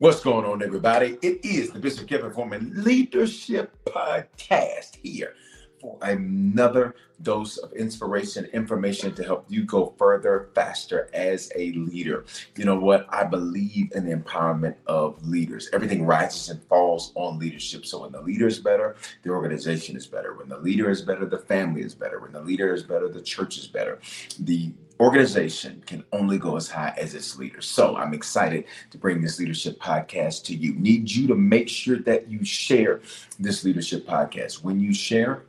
What's going on, everybody? It is the Bishop Kevin Foreman Leadership Podcast here for another dose of inspiration, information to help you go further, faster as a leader. You know what? I believe in the empowerment of leaders. Everything rises and falls on leadership. So when the leader is better, the organization is better. When the leader is better, the family is better. When the leader is better, the church is better. The organization can only go as high as its leaders. So I'm excited to bring this leadership podcast to you. Need you to make sure that you share this leadership podcast. When you share,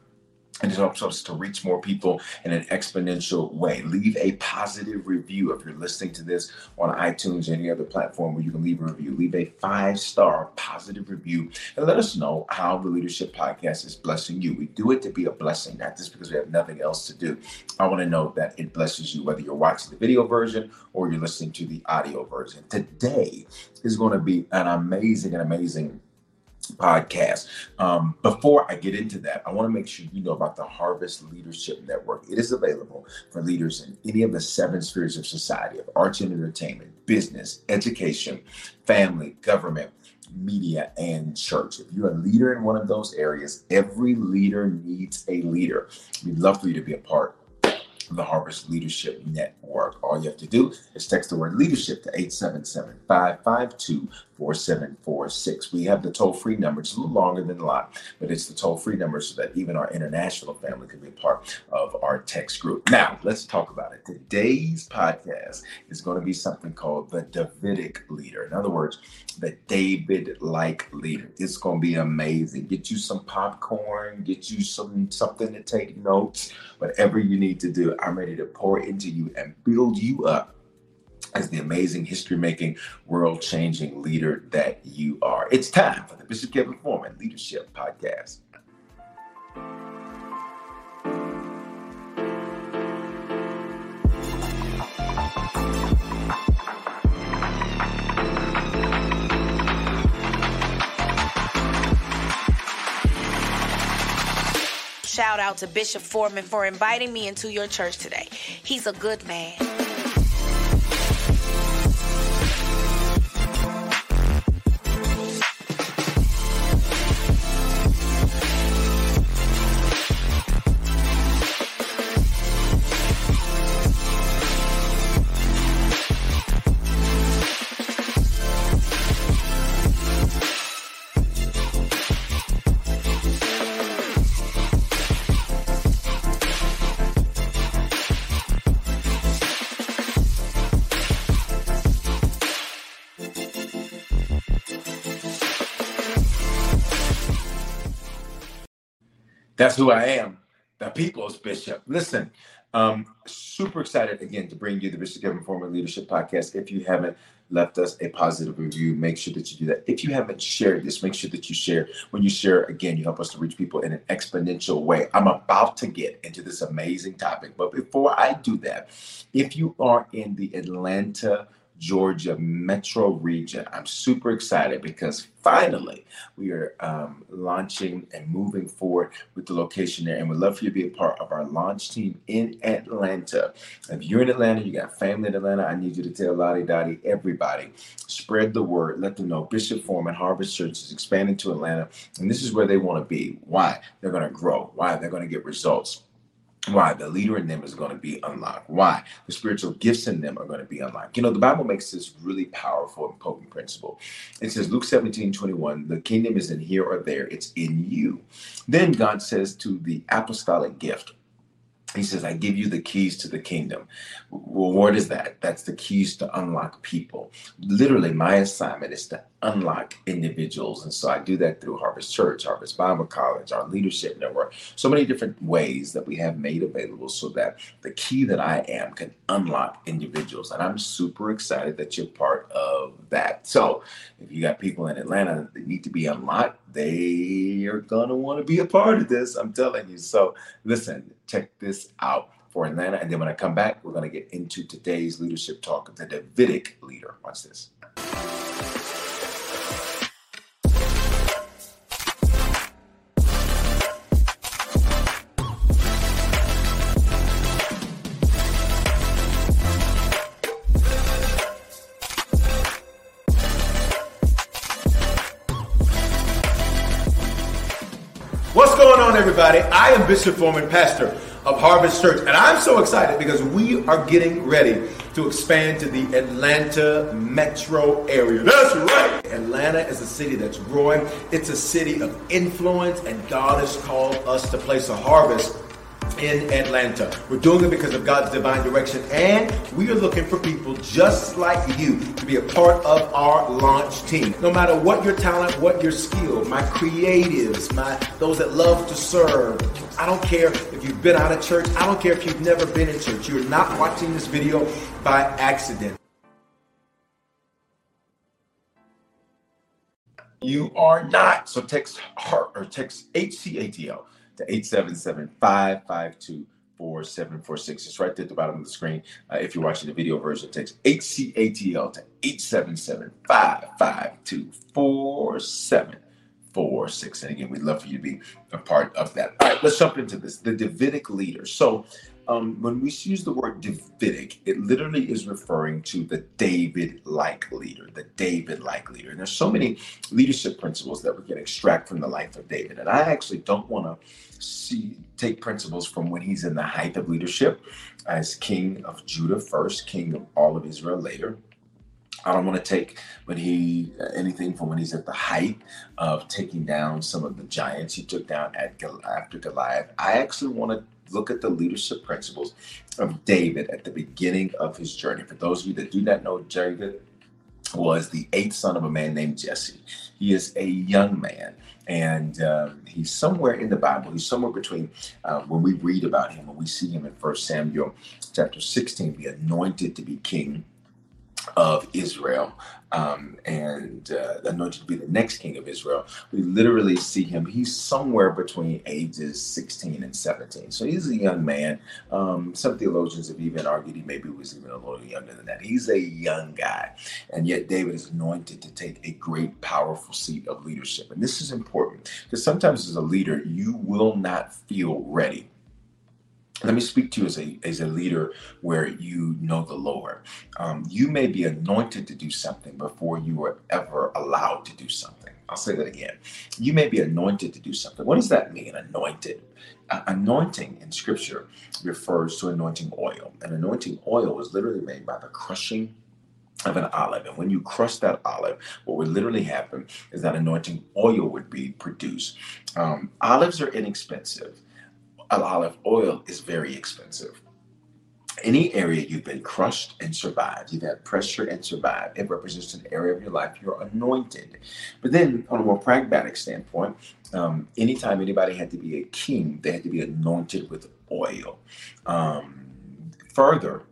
and it helps us to reach more people in an exponential way. Leave a positive review if you're listening to this on iTunes or any other platform where you can leave a review. Leave a five star positive review and let us know how the Leadership Podcast is blessing you. We do it to be a blessing, not just because we have nothing else to do. I want to know that it blesses you, whether you're watching the video version or you're listening to the audio version. Today is going to be an amazing and amazing podcast. Um, before I get into that, I want to make sure you know about the Harvest Leadership Network. It is available for leaders in any of the seven spheres of society of arts and entertainment, business, education, family, government, media, and church. If you're a leader in one of those areas, every leader needs a leader. We'd love for you to be a part the Harvest Leadership Network. All you have to do is text the word leadership to 877 552 4746. We have the toll free number. It's a little longer than a lot, but it's the toll free number so that even our international family can be a part of our text group. Now, let's talk about it. Today's podcast is going to be something called the Davidic leader. In other words, the David like leader. It's going to be amazing. Get you some popcorn, get you some something to take notes, whatever you need to do. I'm ready to pour into you and build you up as the amazing history making, world changing leader that you are. It's time for the Bishop Kevin Foreman Leadership Podcast. Shout out to Bishop Foreman for inviting me into your church today. He's a good man. That's who I am, the people's bishop. Listen, um, super excited again to bring you the Bishop Kevin Foreman Leadership Podcast. If you haven't left us a positive review, make sure that you do that. If you haven't shared this, make sure that you share. When you share, again, you help us to reach people in an exponential way. I'm about to get into this amazing topic, but before I do that, if you are in the Atlanta, Georgia metro region. I'm super excited because finally we are um, launching and moving forward with the location there. And we'd love for you to be a part of our launch team in Atlanta. If you're in Atlanta, you got family in Atlanta, I need you to tell Lottie Dottie, everybody, spread the word. Let them know Bishop Foreman Harvest Church is expanding to Atlanta. And this is where they want to be. Why? They're going to grow. Why? They're going to get results why? The leader in them is going to be unlocked. Why? The spiritual gifts in them are going to be unlocked. You know, the Bible makes this really powerful and potent principle. It says, Luke 17 21, the kingdom isn't here or there, it's in you. Then God says to the apostolic gift, he says, I give you the keys to the kingdom. Well, what is that? That's the keys to unlock people. Literally, my assignment is to unlock individuals. And so I do that through Harvest Church, Harvest Bible College, our leadership network, so many different ways that we have made available so that the key that I am can unlock individuals. And I'm super excited that you're part of that. So if you got people in Atlanta that need to be unlocked, they are going to want to be a part of this. I'm telling you. So listen, check this out for Atlanta. And then when I come back, we're going to get into today's leadership talk, of the Davidic leader. Watch this. Going on, everybody? I am Bishop Foreman, pastor of Harvest Church, and I'm so excited because we are getting ready to expand to the Atlanta metro area. That's right. Atlanta is a city that's growing. It's a city of influence, and God has called us to place a harvest in Atlanta. We're doing it because of God's divine direction, and we are looking for people just like you to be a part of our launch team. No matter what your talent, what your skill, my creatives, my those that love to serve. I don't care if you've been out of church. I don't care if you've never been in church. You're not watching this video by accident. You are not. So text heart or text HCATL to 877-552-4746. It's right there at the bottom of the screen. Uh, if you're watching the video version, text HCATL to 877-552-4746. And again, we'd love for you to be a part of that. All right, let's jump into this. The Davidic leader. So um, when we use the word Davidic, it literally is referring to the David-like leader, the David-like leader. And there's so many leadership principles that we can extract from the life of David. And I actually don't want to see take principles from when he's in the height of leadership as king of Judah first, king of all of Israel later. I don't want to take when he anything from when he's at the height of taking down some of the giants he took down at after Goliath. I actually want to look at the leadership principles of David at the beginning of his journey. For those of you that do not know, David was the eighth son of a man named Jesse. He is a young man, and uh, he's somewhere in the Bible. He's somewhere between uh, when we read about him, when we see him in First Samuel chapter 16, be anointed to be king of Israel um, and uh, anointed to be the next king of Israel. We literally see him. He's somewhere between ages 16 and 17. So he's a young man. Um, some theologians have even argued he maybe was even a little younger than that. He's a young guy. And yet David is anointed to take a great, powerful seat of leadership. And this is important because sometimes as a leader, you will not feel ready let me speak to you as a as a leader where you know the Lord. Um, you may be anointed to do something before you are ever allowed to do something. I'll say that again. You may be anointed to do something. What does that mean? Anointed. Uh, anointing in Scripture refers to anointing oil. And anointing oil is literally made by the crushing of an olive. And when you crush that olive, what would literally happen is that anointing oil would be produced. Um, olives are inexpensive olive oil is very expensive. Any area you've been crushed and survived, you've had pressure and survived, it represents an area of your life you're anointed. But then, on a more pragmatic standpoint, um, anytime anybody had to be a king, they had to be anointed with oil. Um, further,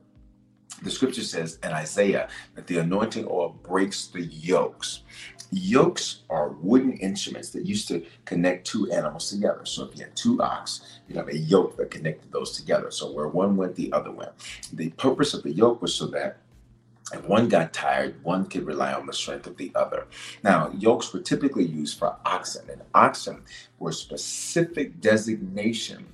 the scripture says in Isaiah that the anointing oil breaks the yokes. Yokes are wooden instruments that used to connect two animals together. So if you had two ox, you'd have a yoke that connected those together. So where one went, the other went. The purpose of the yoke was so that if one got tired, one could rely on the strength of the other. Now, yokes were typically used for oxen, and oxen were a specific designation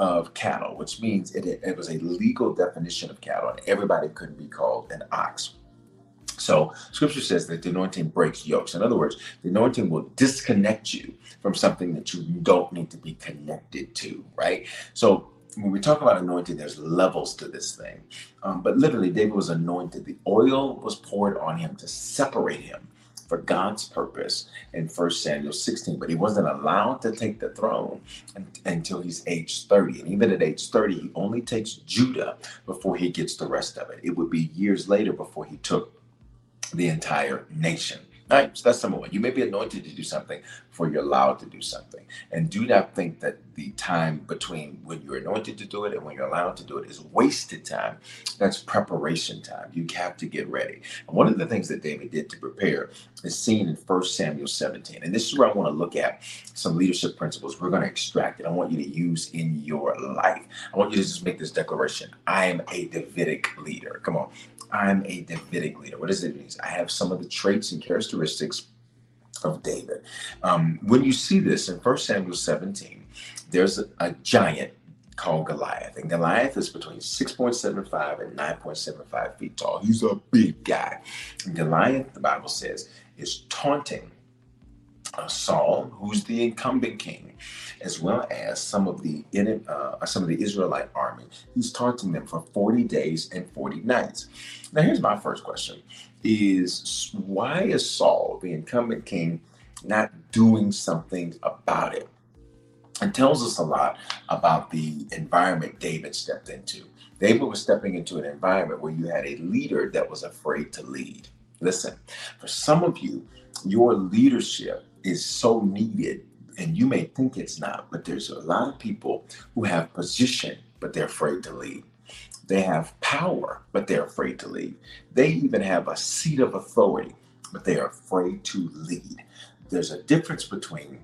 of cattle, which means it, it was a legal definition of cattle, and everybody couldn't be called an ox. So scripture says that the anointing breaks yokes. In other words, the anointing will disconnect you from something that you don't need to be connected to, right? So when we talk about anointing, there's levels to this thing. Um, but literally, David was anointed. The oil was poured on him to separate him for God's purpose in 1 Samuel 16, but he wasn't allowed to take the throne until he's age 30. And even at age 30, he only takes Judah before he gets the rest of it. It would be years later before he took the entire nation. Right? So that's number one. You may be anointed to do something before you're allowed to do something. And do not think that the time between when you're anointed to do it and when you're allowed to do it is wasted time. That's preparation time. You have to get ready. And one of the things that David did to prepare is seen in 1 Samuel 17. And this is where I want to look at some leadership principles we're going to extract and I want you to use in your life. I want you to just make this declaration I am a Davidic leader. Come on. I'm a Davidic leader. What does it mean? I have some of the traits and characteristics of David. Um, when you see this in 1 Samuel 17, there's a, a giant called Goliath. And Goliath is between 6.75 and 9.75 feet tall. He's a big guy. And Goliath, the Bible says, is taunting uh, Saul, who's the incumbent king, as well as some of the uh, some of the Israelite army. He's taunting them for 40 days and 40 nights. Now, here's my first question: Is why is Saul, the incumbent king, not doing something about it? It tells us a lot about the environment David stepped into. David was stepping into an environment where you had a leader that was afraid to lead. Listen, for some of you, your leadership is so needed and you may think it's not but there's a lot of people who have position but they're afraid to lead they have power but they're afraid to lead they even have a seat of authority but they are afraid to lead there's a difference between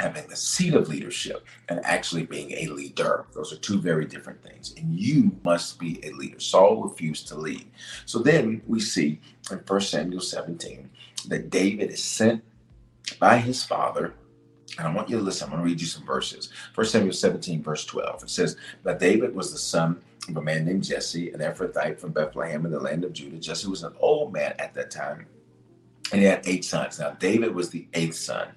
having the seat of leadership and actually being a leader. Those are two very different things. And you must be a leader. Saul refused to lead. So then we see in 1 Samuel 17 that David is sent by his father. And I want you to listen. I'm going to read you some verses. 1 Samuel 17, verse 12. It says, That David was the son of a man named Jesse, an Ephrathite from Bethlehem in the land of Judah. Jesse was an old man at that time. And he had eight sons. Now, David was the eighth son.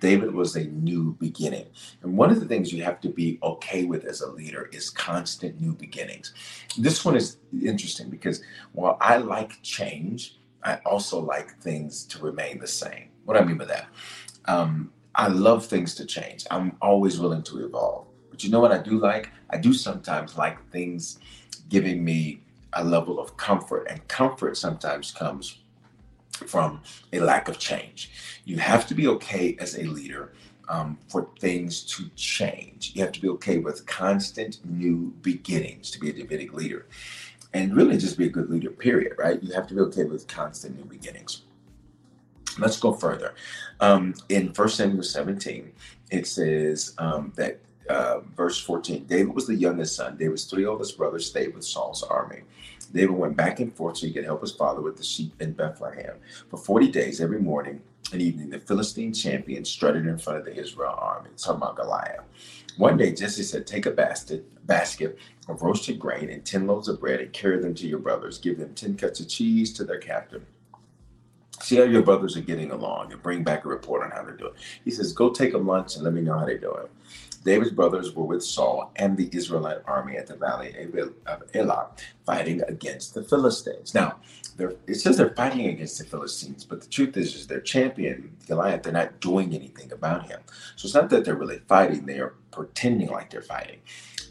David was a new beginning. And one of the things you have to be okay with as a leader is constant new beginnings. This one is interesting because while I like change, I also like things to remain the same. What do I mean by that? Um, I love things to change. I'm always willing to evolve. But you know what I do like? I do sometimes like things giving me a level of comfort, and comfort sometimes comes from a lack of change. You have to be okay as a leader um, for things to change. You have to be okay with constant new beginnings to be a Davidic leader and really just be a good leader, period, right? You have to be okay with constant new beginnings. Let's go further. Um, in 1 Samuel 17, it says um, that uh, verse 14 David was the youngest son. David's three oldest brothers stayed with Saul's army. David went back and forth so he could help his father with the sheep in Bethlehem. For 40 days, every morning and evening, the Philistine champion strutted in front of the Israel army. talking about Goliath. One day, Jesse said, Take a basket, basket of roasted grain and 10 loaves of bread and carry them to your brothers. Give them 10 cuts of cheese to their captain See how your brothers are getting along and bring back a report on how they're doing. He says, Go take a lunch and let me know how they're doing. David's brothers were with Saul and the Israelite army at the valley of Elah, fighting against the Philistines. Now, it says they're fighting against the Philistines, but the truth is, is their champion, Goliath, they're not doing anything about him. So it's not that they're really fighting, they are pretending like they're fighting.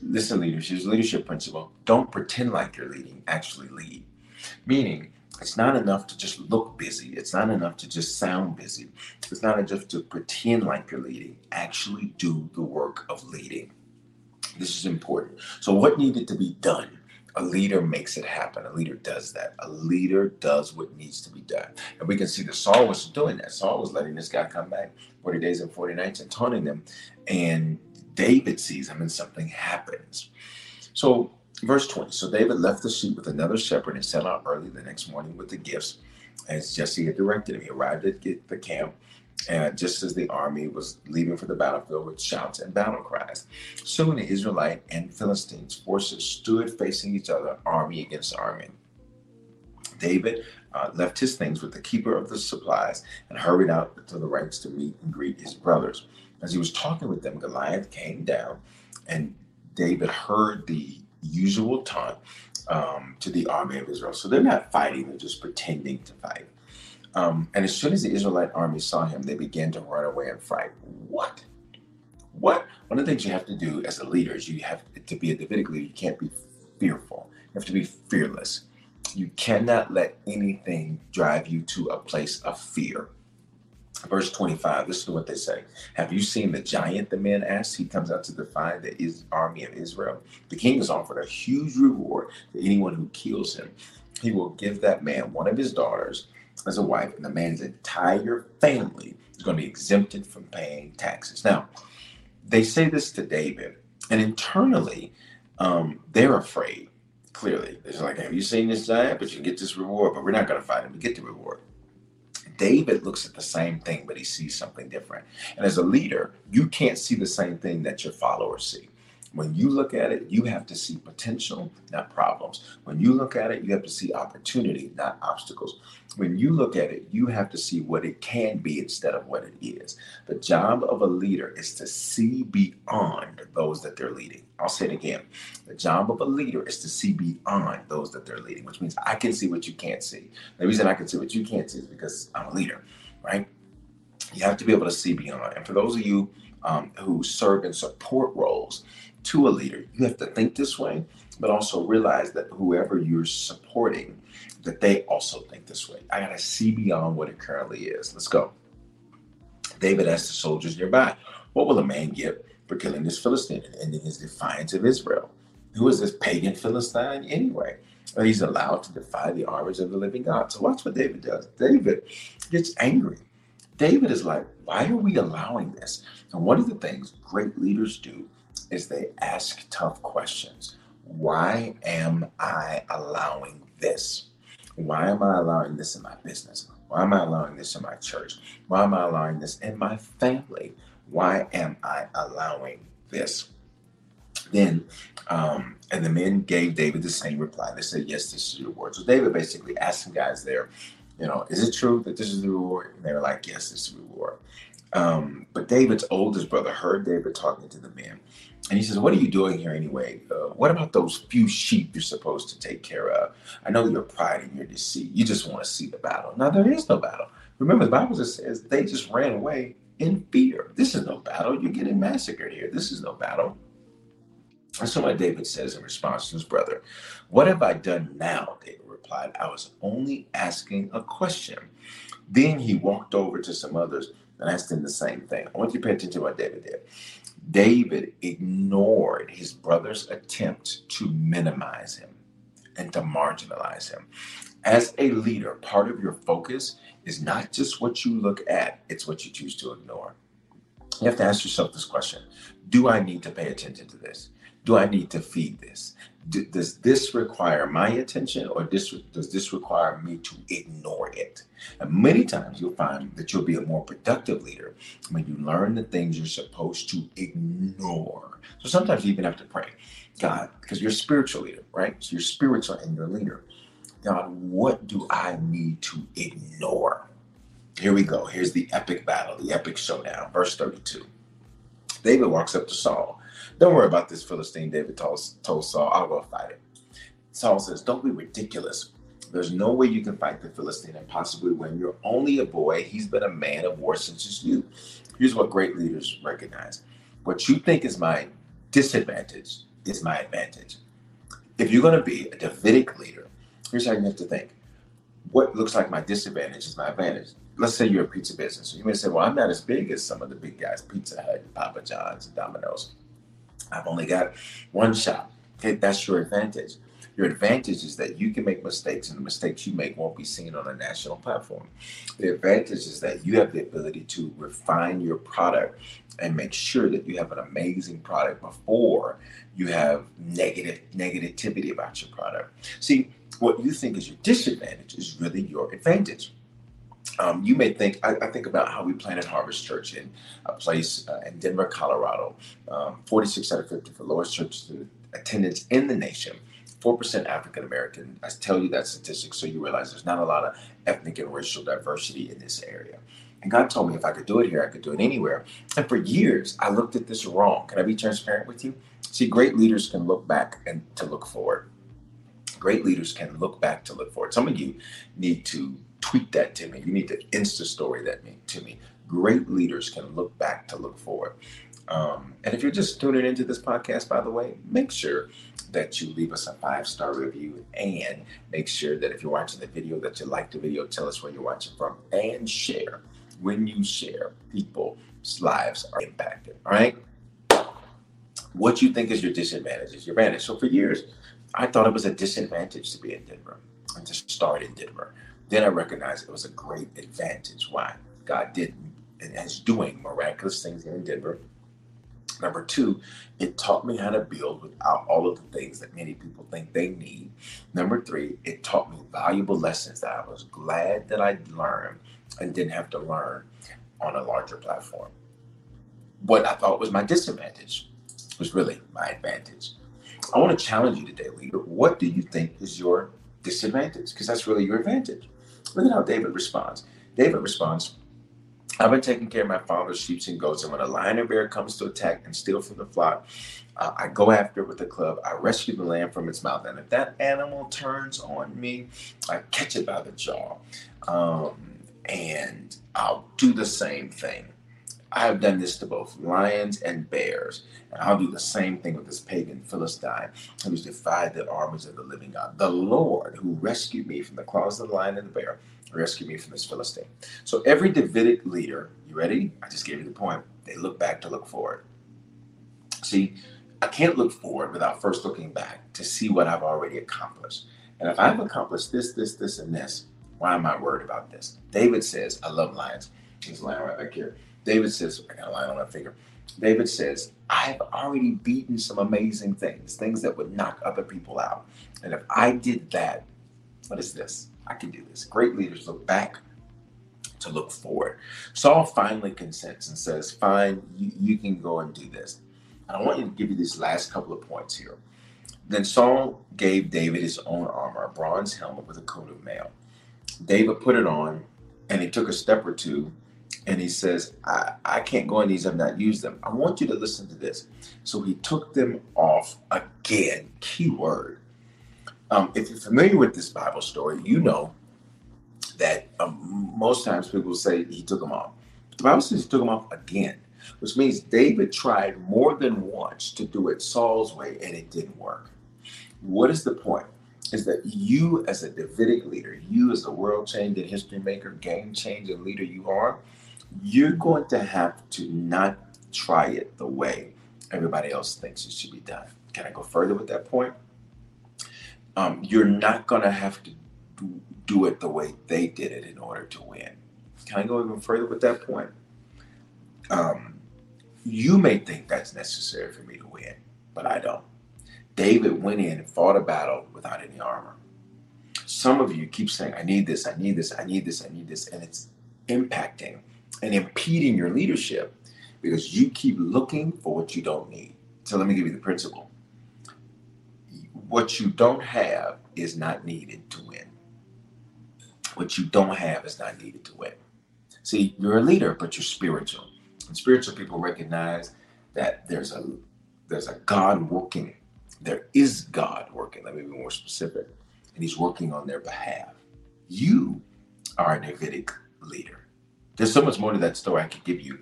Listen, leaders, leadership principle. Don't pretend like you're leading, actually lead. Meaning, it's not enough to just look busy. It's not enough to just sound busy. It's not enough to pretend like you're leading. Actually do the work of leading. This is important. So, what needed to be done? A leader makes it happen. A leader does that. A leader does what needs to be done. And we can see that Saul was doing that. Saul was letting this guy come back 40 days and 40 nights and taunting them. And David sees him and something happens. So Verse 20 So David left the sheep with another shepherd and set out early the next morning with the gifts, as Jesse had directed him. He arrived at the camp, and just as the army was leaving for the battlefield with shouts and battle cries. Soon the Israelite and Philistines forces stood facing each other, army against army. David uh, left his things with the keeper of the supplies and hurried out to the ranks to meet and greet his brothers. As he was talking with them, Goliath came down and David heard the usual taunt um, to the army of Israel. So they're not fighting, they're just pretending to fight. Um, and as soon as the Israelite army saw him, they began to run away and fight. What? What? One of the things you have to do as a leader is you have to be a Davidic leader, you can't be fearful. You have to be fearless. You cannot let anything drive you to a place of fear. Verse 25, this is what they say. Have you seen the giant? The man asks. He comes out to defy the army of Israel. The king has offered a huge reward to anyone who kills him. He will give that man one of his daughters as a wife, and the man's entire family is going to be exempted from paying taxes. Now, they say this to David, and internally, um, they're afraid. Clearly, it's like, "Have you seen this giant? But you can get this reward, but we're not going to fight him. We get the reward." David looks at the same thing, but he sees something different. And as a leader, you can't see the same thing that your followers see. When you look at it, you have to see potential, not problems. When you look at it, you have to see opportunity, not obstacles. When you look at it, you have to see what it can be instead of what it is. The job of a leader is to see beyond those that they're leading. I'll say it again. The job of a leader is to see beyond those that they're leading, which means I can see what you can't see. The reason I can see what you can't see is because I'm a leader, right? You have to be able to see beyond. And for those of you um, who serve in support roles, to a leader. You have to think this way, but also realize that whoever you're supporting, that they also think this way. I gotta see beyond what it currently is. Let's go. David asked the soldiers nearby, What will a man get for killing this Philistine and ending his defiance of Israel? Who is this pagan Philistine anyway? And he's allowed to defy the armies of the living God. So watch what David does. David gets angry. David is like, Why are we allowing this? And one of the things great leaders do is they ask tough questions. Why am I allowing this? Why am I allowing this in my business? Why am I allowing this in my church? Why am I allowing this in my family? Why am I allowing this? Then, um, and the men gave David the same reply. They said, Yes, this is your reward. So David basically asked some guys there, you know, is it true that this is the reward? And they were like, Yes, this is the reward. Um, but David's oldest brother heard David talking to the men and he says, What are you doing here anyway? Uh, what about those few sheep you're supposed to take care of? I know your pride and your deceit. You just want to see the battle. Now, there is no battle. Remember, the Bible just says they just ran away in fear. This is no battle. You're getting massacred here. This is no battle. And so what David says in response to his brother. What have I done now? David replied. I was only asking a question. Then he walked over to some others and asked them the same thing. I want you to pay attention to what David did. David ignored his brother's attempt to minimize him and to marginalize him. As a leader, part of your focus is not just what you look at, it's what you choose to ignore. You have to ask yourself this question Do I need to pay attention to this? Do I need to feed this? Does this require my attention or this, does this require me to ignore it? And many times you'll find that you'll be a more productive leader when you learn the things you're supposed to ignore. So sometimes you even have to pray, God, because you're a spiritual leader, right? So you're spiritual and you're leader. God, what do I need to ignore? Here we go. Here's the epic battle, the epic showdown. Verse 32. David walks up to Saul don't worry about this Philistine, David told, Saul. Uh, I'll go fight it. Saul says, Don't be ridiculous. There's no way you can fight the Philistine and possibly win. You're only a boy. He's been a man of war since his youth. Here's what great leaders recognize what you think is my disadvantage is my advantage. If you're going to be a Davidic leader, here's how you have to think. What looks like my disadvantage is my advantage. Let's say you're a pizza business. You may say, well, I'm not as big as some of the big guys, Pizza Hut, Papa John's, Domino's. I've only got one shot. Okay, that's your advantage. Your advantage is that you can make mistakes, and the mistakes you make won't be seen on a national platform. The advantage is that you have the ability to refine your product and make sure that you have an amazing product before you have negative negativity about your product. See, what you think is your disadvantage is really your advantage. Um, you may think, I, I, think about how we planted Harvest Church in a place uh, in Denver, Colorado, um, 46 out of 50 for lowest church attendance in the nation, 4% African American. I tell you that statistic so you realize there's not a lot of ethnic and racial diversity in this area. And God told me if I could do it here, I could do it anywhere. And for years, I looked at this wrong. Can I be transparent with you? See, great leaders can look back and to look forward. Great leaders can look back to look forward. Some of you need to tweet that to me. You need to Insta story that me, to me. Great leaders can look back to look forward. Um, and if you're just tuning into this podcast, by the way, make sure that you leave us a five star review and make sure that if you're watching the video, that you like the video, tell us where you're watching from, and share. When you share, people's lives are impacted. All right. What you think is your disadvantage is your advantage. So for years, I thought it was a disadvantage to be in Denver and to start in Denver. Then I recognized it was a great advantage. Why? God did and is doing miraculous things here in Denver. Number two, it taught me how to build without all of the things that many people think they need. Number three, it taught me valuable lessons that I was glad that I learned and didn't have to learn on a larger platform. What I thought was my disadvantage was really my advantage. I want to challenge you today, leader. What do you think is your disadvantage? Because that's really your advantage. Look at how David responds. David responds, I've been taking care of my father's sheep and goats, and when a lion or bear comes to attack and steal from the flock, uh, I go after it with a club. I rescue the lamb from its mouth, and if that animal turns on me, I catch it by the jaw, um, and I'll do the same thing. I have done this to both lions and bears, and I'll do the same thing with this pagan Philistine who's defied the armies of the living God. The Lord who rescued me from the claws of the lion and the bear rescue me from this Philistine. So every Davidic leader, you ready? I just gave you the point. They look back to look forward. See, I can't look forward without first looking back to see what I've already accomplished. And if I've accomplished this, this, this, and this, why am I worried about this? David says, I love lions. He's lying right back here. David says, I got a line on my finger. David says, I've already beaten some amazing things, things that would knock other people out. And if I did that, what is this? I can do this. Great leaders look back to look forward. Saul finally consents and says, Fine, you, you can go and do this. And I want you to give you these last couple of points here. Then Saul gave David his own armor, a bronze helmet with a coat of mail. David put it on and he took a step or two and he says, I, I can't go in these, I've not used them. I want you to listen to this. So he took them off again. Key word. Um, if you're familiar with this Bible story, you know that um, most times people say he took them off. The Bible says he took them off again, which means David tried more than once to do it Saul's way and it didn't work. What is the point? Is that you, as a Davidic leader, you, as a world changing history maker, game changing leader you are, you're going to have to not try it the way everybody else thinks it should be done. Can I go further with that point? Um, you're not going to have to do, it the way they did it in order to win. Can I go even further with that point? Um, you may think that's necessary for me to win, but I don't. David went in and fought a battle without any armor. Some of you keep saying, I need this, I need this, I need this, I need this, and it's impacting and impeding your leadership because you keep looking for what you don't need. So let me give you the principle. What you don't have is not needed to win. What you don't have is not needed to win. See, you're a leader, but you're spiritual. And spiritual people recognize that there's a there's a God working. There is God working. Let me be more specific. And he's working on their behalf. You are a Davidic leader. There's so much more to that story I could give you,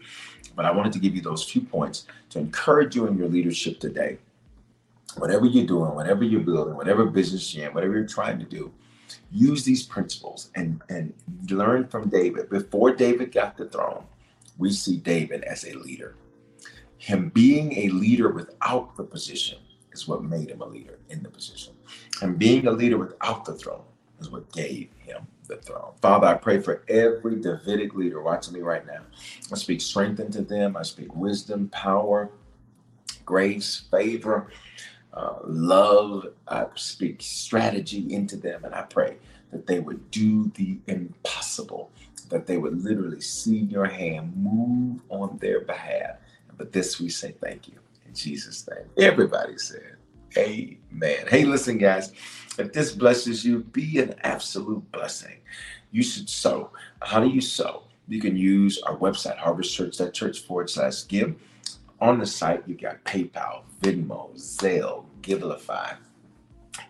but I wanted to give you those few points to encourage you in your leadership today. Whatever you're doing, whatever you're building, whatever business you're in, whatever you're trying to do, use these principles and, and learn from David. Before David got the throne, we see David as a leader. Him being a leader without the position is what made him a leader in the position. And being a leader without the throne is what gave him the throne. Father, I pray for every Davidic leader watching me right now. I speak strength into them. I speak wisdom, power, grace, favor, uh, love. I speak strategy into them. And I pray that they would do the impossible, that they would literally see your hand move on their behalf. But this we say thank you. In Jesus' name. Everybody said, Amen. Hey, listen, guys. If this blesses you, be an absolute blessing. You should sow. How do you sow? You can use our website, harvestchurch.church forward slash give. On the site, you got PayPal, Venmo, Zelle, Givelify,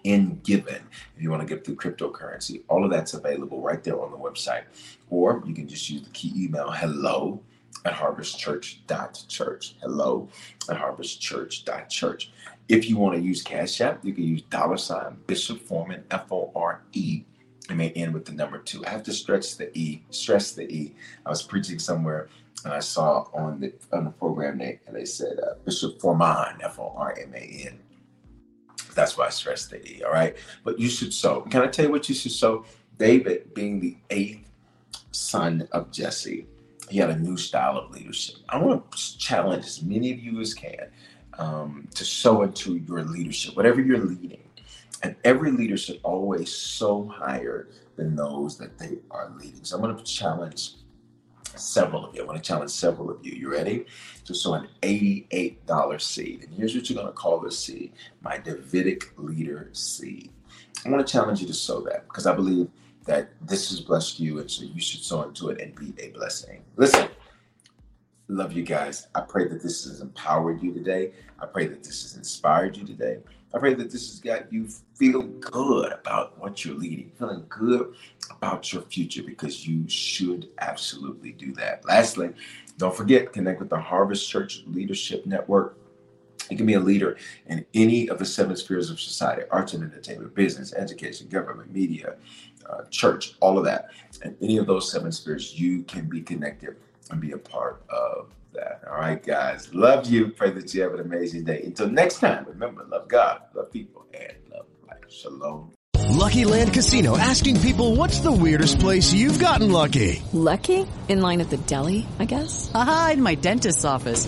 Engiven if you want to give through cryptocurrency all of that's available right there on the website or you can just use the key email hello at harvestchurch.church hello at harvestchurch.church if you want to use cash app you can use dollar sign bishop foreman f-o-r-e it may end with the number two i have to stretch the e stress the e i was preaching somewhere and i saw on the on the program they and they said uh, bishop foreman f-o-r-m-a-n that's why I stress the E, all right? But you should sow. Can I tell you what you should sow? David, being the eighth son of Jesse, he had a new style of leadership. I want to challenge as many of you as can um, to sow into your leadership, whatever you're leading. And every leader should always sow higher than those that they are leading. So I'm going to challenge several of you. I want to challenge several of you. You ready? To sow an $88 seed. And here's what you're going to call this seed my Davidic leader seed. I want to challenge you to sow that because I believe that this has blessed you. And so you should sow into it and be a blessing. Listen, love you guys. I pray that this has empowered you today. I pray that this has inspired you today. I pray that this has got you feeling good about what you're leading, feeling good about your future because you should absolutely do that. Lastly, don't forget, connect with the Harvest Church Leadership Network. You can be a leader in any of the seven spheres of society arts and entertainment, business, education, government, media, uh, church, all of that. And any of those seven spheres, you can be connected and be a part of that. All right, guys. Love you. Pray that you have an amazing day. Until next time, remember, love God, love people, and love life. Shalom. Lucky Land Casino asking people what's the weirdest place you've gotten lucky? Lucky? In line at the deli, I guess? Aha, in my dentist's office.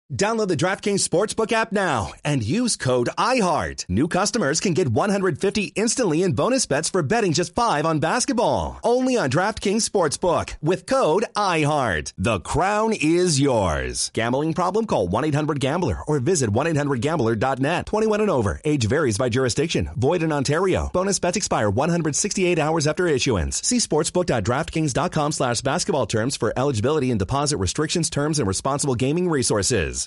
Download the DraftKings Sportsbook app now and use code IHEART. New customers can get 150 instantly in bonus bets for betting just five on basketball. Only on DraftKings Sportsbook with code IHEART. The crown is yours. Gambling problem? Call 1-800-GAMBLER or visit 1-800-GAMBLER.net. 21 and over. Age varies by jurisdiction. Void in Ontario. Bonus bets expire 168 hours after issuance. See sportsbook.draftkings.com slash basketball terms for eligibility and deposit restrictions, terms, and responsible gaming resources.